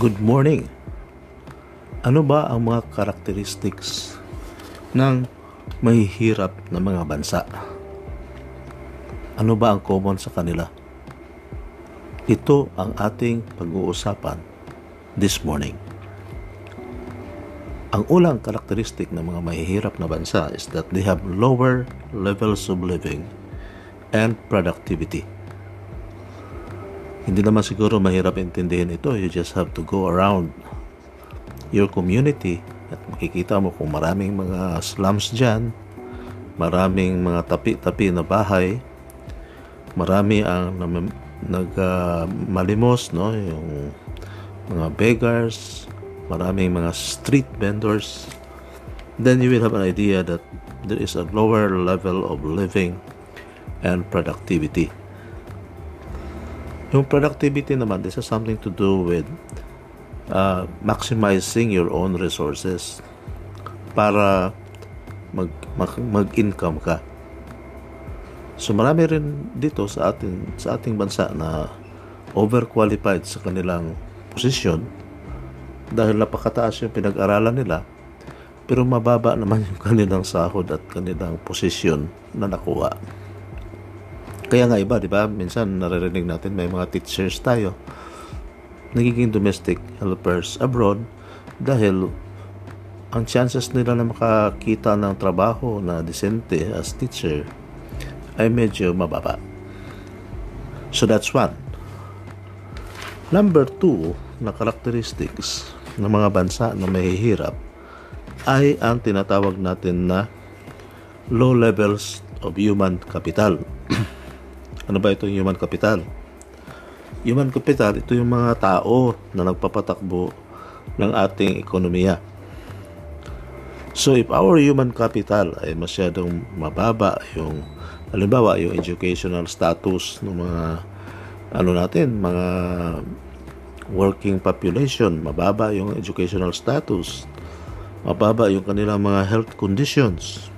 Good morning. Ano ba ang mga characteristics ng mahihirap na mga bansa? Ano ba ang common sa kanila? Ito ang ating pag-uusapan this morning. Ang ulang karakteristik ng mga mahihirap na bansa is that they have lower levels of living and productivity. Hindi naman siguro mahirap intindihin ito. You just have to go around your community at makikita mo kung maraming mga slums dyan, maraming mga tapi-tapi na bahay, marami ang nagmalimos, uh, no? yung mga beggars, maraming mga street vendors, then you will have an idea that there is a lower level of living and productivity. Yung productivity naman, this has something to do with uh, maximizing your own resources para mag, mag, mag-income ka. So marami rin dito sa ating sa ating bansa na overqualified sa kanilang posisyon dahil napakataas yung pinag-aralan nila pero mababa naman yung kanilang sahod at kanilang posisyon na nakuha. Kaya nga iba, di ba? Minsan naririnig natin may mga teachers tayo nagiging domestic helpers abroad dahil ang chances nila na makakita ng trabaho na desente as teacher ay medyo mababa. So that's one. Number two na characteristics ng mga bansa na mahihirap ay ang tinatawag natin na low levels of human capital. Ano ba itong human capital? Human capital, ito yung mga tao na nagpapatakbo ng ating ekonomiya. So if our human capital ay masyadong mababa yung halimbawa yung educational status ng mga ano natin, mga working population, mababa yung educational status, mababa yung kanilang mga health conditions,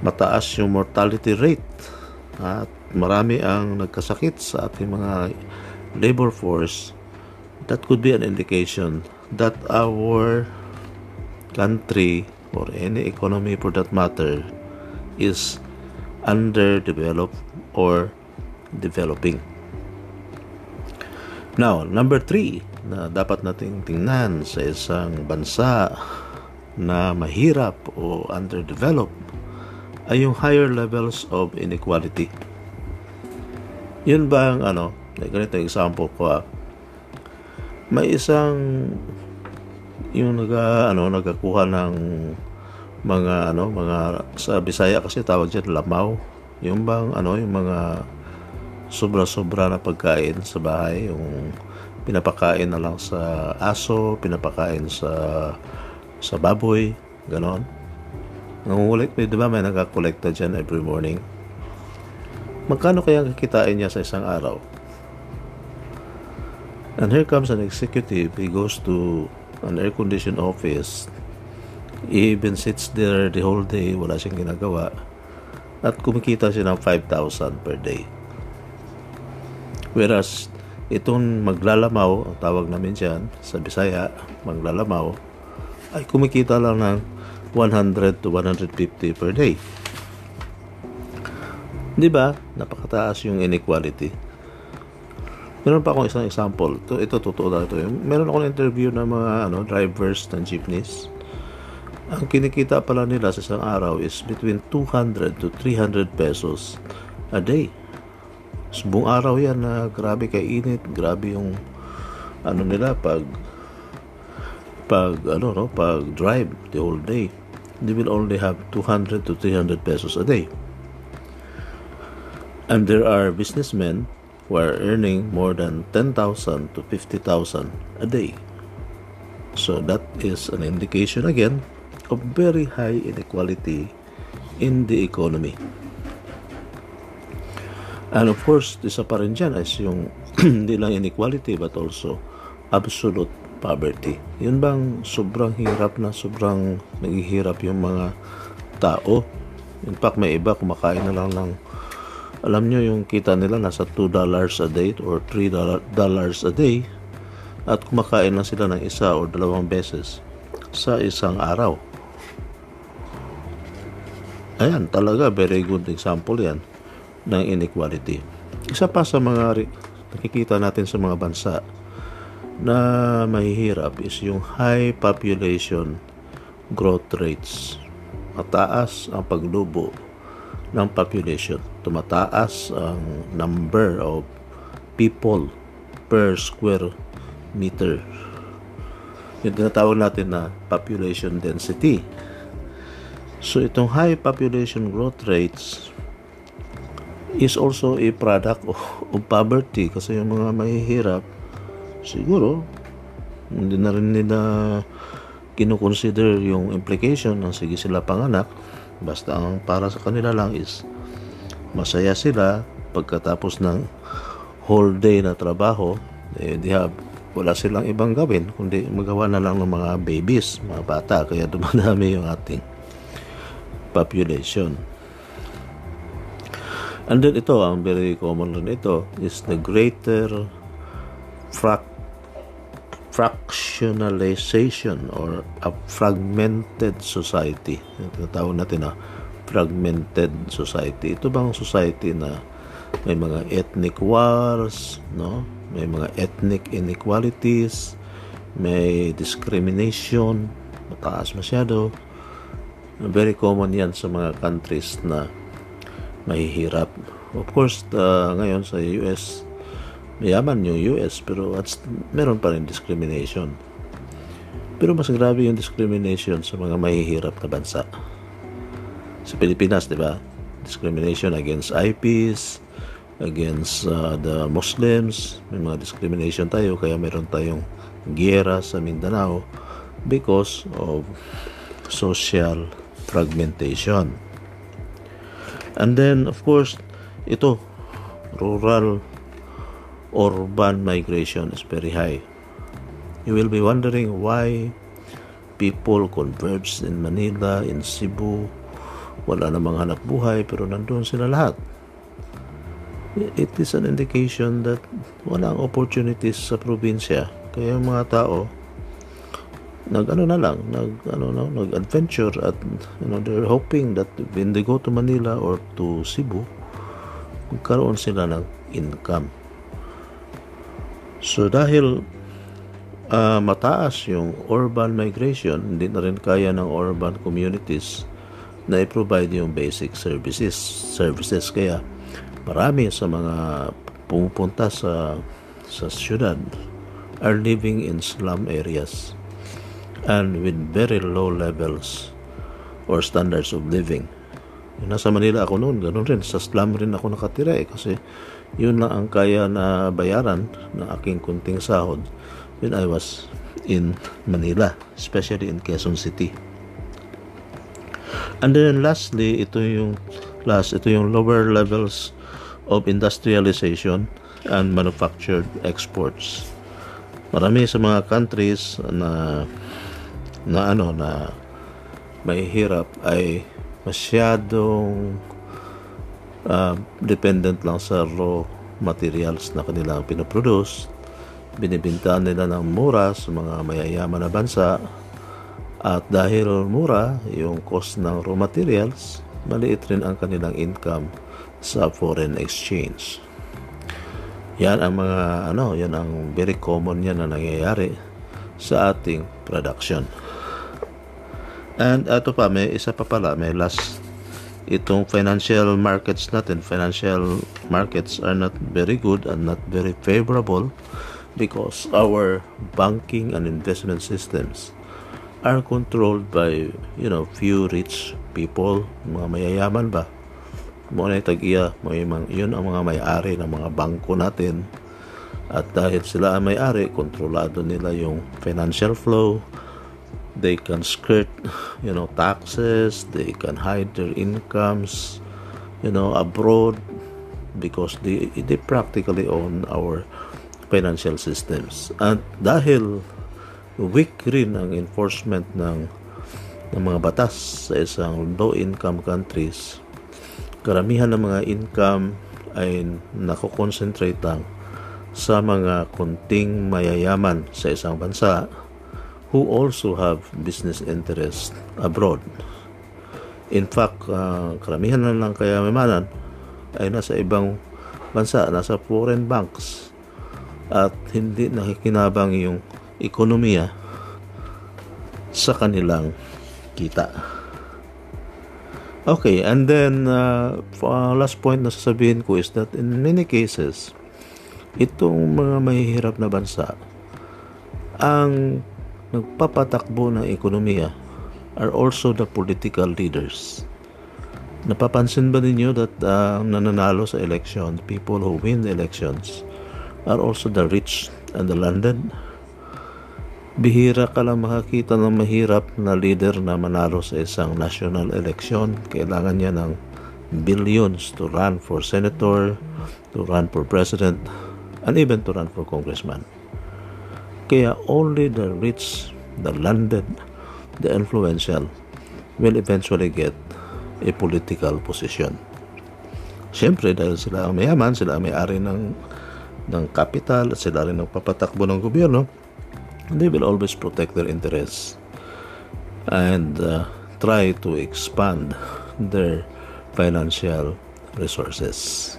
mataas yung mortality rate, at marami ang nagkasakit sa ating mga labor force, that could be an indication that our country or any economy for that matter is underdeveloped or developing. Now, number three na dapat nating tingnan sa isang bansa na mahirap o underdeveloped ay yung higher levels of inequality. Yun ba ang ano, ganito example ko ah. May isang yung naga ano nagkakuha ng mga ano mga sa Bisaya kasi tawag diyan lamaw. Yung bang ano yung mga sobra-sobra na pagkain sa bahay, yung pinapakain na lang sa aso, pinapakain sa sa baboy, ganon. Nangungulit, di ba may nagkakolekta dyan every morning? Magkano kaya kikitain niya sa isang araw? And here comes an executive. He goes to an air-conditioned office. He even sits there the whole day. Wala siyang ginagawa. At kumikita siya ng 5,000 per day. Whereas, itong maglalamaw, ang tawag namin dyan sa Bisaya, maglalamaw, ay kumikita lang ng 100 to 150 per day. Di ba? Napakataas yung inequality. Meron pa akong isang example. Ito, ito totoo na ito. Meron akong interview ng mga ano, drivers ng jeepneys. Ang kinikita pala nila sa isang araw is between 200 to 300 pesos a day. So, buong araw yan na grabe kainit, grabe yung ano nila pag pag ano no, pag drive the whole day. They will only have 200 to 300 pesos a day. And there are businessmen who are earning more than 10,000 to 50,000 a day. So that is an indication again of very high inequality in the economy. And of course, isa pa rin dyan is yung hindi lang inequality but also absolute poverty. Yun bang sobrang hirap na sobrang naghihirap yung mga tao. In fact, may iba kumakain na lang ng alam nyo yung kita nila nasa $2 a day or $3 a day at kumakain lang sila ng isa o dalawang beses sa isang araw. Ayan, talaga very good example yan ng inequality. Isa pa sa mga nakikita natin sa mga bansa na mahihirap is yung high population growth rates. Mataas ang paglubo ng population. Tumataas ang number of people per square meter. Yung tinatawag natin na population density. So itong high population growth rates is also a product of, of poverty kasi yung mga mahihirap siguro hindi na rin nila kinukonsider yung implication ng sige sila panganak basta ang para sa kanila lang is masaya sila pagkatapos ng whole day na trabaho eh, di have, wala silang ibang gawin kundi magawa na lang ng mga babies mga bata. Kaya dumadami yung ating population. And then ito ang very common rin ito is the greater frac fractionalization or a fragmented society. Tinatawag natin na fragmented society. Ito bang society na may mga ethnic wars, no? May mga ethnic inequalities, may discrimination, mataas masyado. Very common yan sa mga countries na mahihirap. Of course, uh, ngayon sa US, mayaman yung US pero at meron pa rin discrimination. Pero mas grabe yung discrimination sa mga mahihirap na bansa. Sa Pilipinas, di ba? Discrimination against IPs, against uh, the Muslims. May mga discrimination tayo kaya meron tayong giyera sa Mindanao because of social fragmentation. And then, of course, ito, rural urban migration is very high. You will be wondering why people converge in Manila, in Cebu, wala namang hanap buhay pero nandun sila lahat. It is an indication that walang opportunities sa probinsya. Kaya yung mga tao nag ano na lang, nag ano no, nag adventure at you know they're hoping that when they go to Manila or to Cebu magkaroon sila ng income. So dahil uh, mataas yung urban migration, hindi na rin kaya ng urban communities na i-provide yung basic services. Services kaya marami sa mga pumupunta sa sa syudad are living in slum areas and with very low levels or standards of living. Yung nasa Manila ako noon, ganun rin. Sa slum rin ako nakatira eh kasi yun lang ang kaya na bayaran ng aking kunting sahod when I was in Manila, especially in Quezon City. And then lastly, ito yung last, ito yung lower levels of industrialization and manufactured exports. Marami sa mga countries na na ano na mahihirap ay masyadong uh, dependent lang sa raw materials na kanilang pinoproduce. Binibinta nila ng mura sa mga mayayaman na bansa at dahil mura yung cost ng raw materials, maliit rin ang kanilang income sa foreign exchange. Yan ang mga ano, yan ang very common yan na nangyayari sa ating production. And ito pa, may isa pa pala, may last itong financial markets natin, financial markets are not very good and not very favorable because our banking and investment systems are controlled by, you know, few rich people, mga mayayaman ba? Mo na tag-iya, yun ang mga may-ari ng mga bangko natin. At dahil sila ang may-ari, kontrolado nila yung financial flow, they can skirt you know taxes they can hide their incomes you know abroad because they they practically own our financial systems. At dahil weak rin ang enforcement ng ng mga batas sa isang low income countries karamihan ng mga income ay nako-concentrate lang sa mga kunting mayayaman sa isang bansa who also have business interests abroad. In fact, uh, karamihan na lang kaya kayamanan ay nasa ibang bansa, nasa foreign banks at hindi nakikinabang yung ekonomiya sa kanilang kita. Okay, and then uh, uh, last point na sasabihin ko is that in many cases, itong mga mahihirap na bansa ang nagpapatakbo ng ekonomiya are also the political leaders. Napapansin ba ninyo that uh, nananalo sa election, people who win the elections are also the rich and the landed? Bihira ka lang makakita ng mahirap na leader na manalo sa isang national election. Kailangan niya ng billions to run for senator, to run for president, and even to run for congressman. Kaya only the rich, the landed, the influential will eventually get a political position. Siyempre, dahil sila ang mayaman, sila ang may-ari ng, ng capital, at sila rin ang papatakbo ng gobyerno, they will always protect their interests and uh, try to expand their financial resources.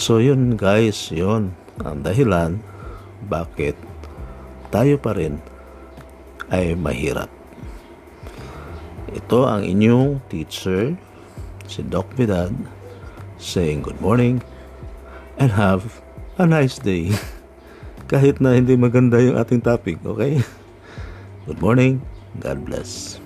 So yun guys, yun ang dahilan bakit tayo pa rin ay mahirap. Ito ang inyong teacher, si Doc Vidal, saying good morning and have a nice day. Kahit na hindi maganda yung ating topic, okay? Good morning. God bless.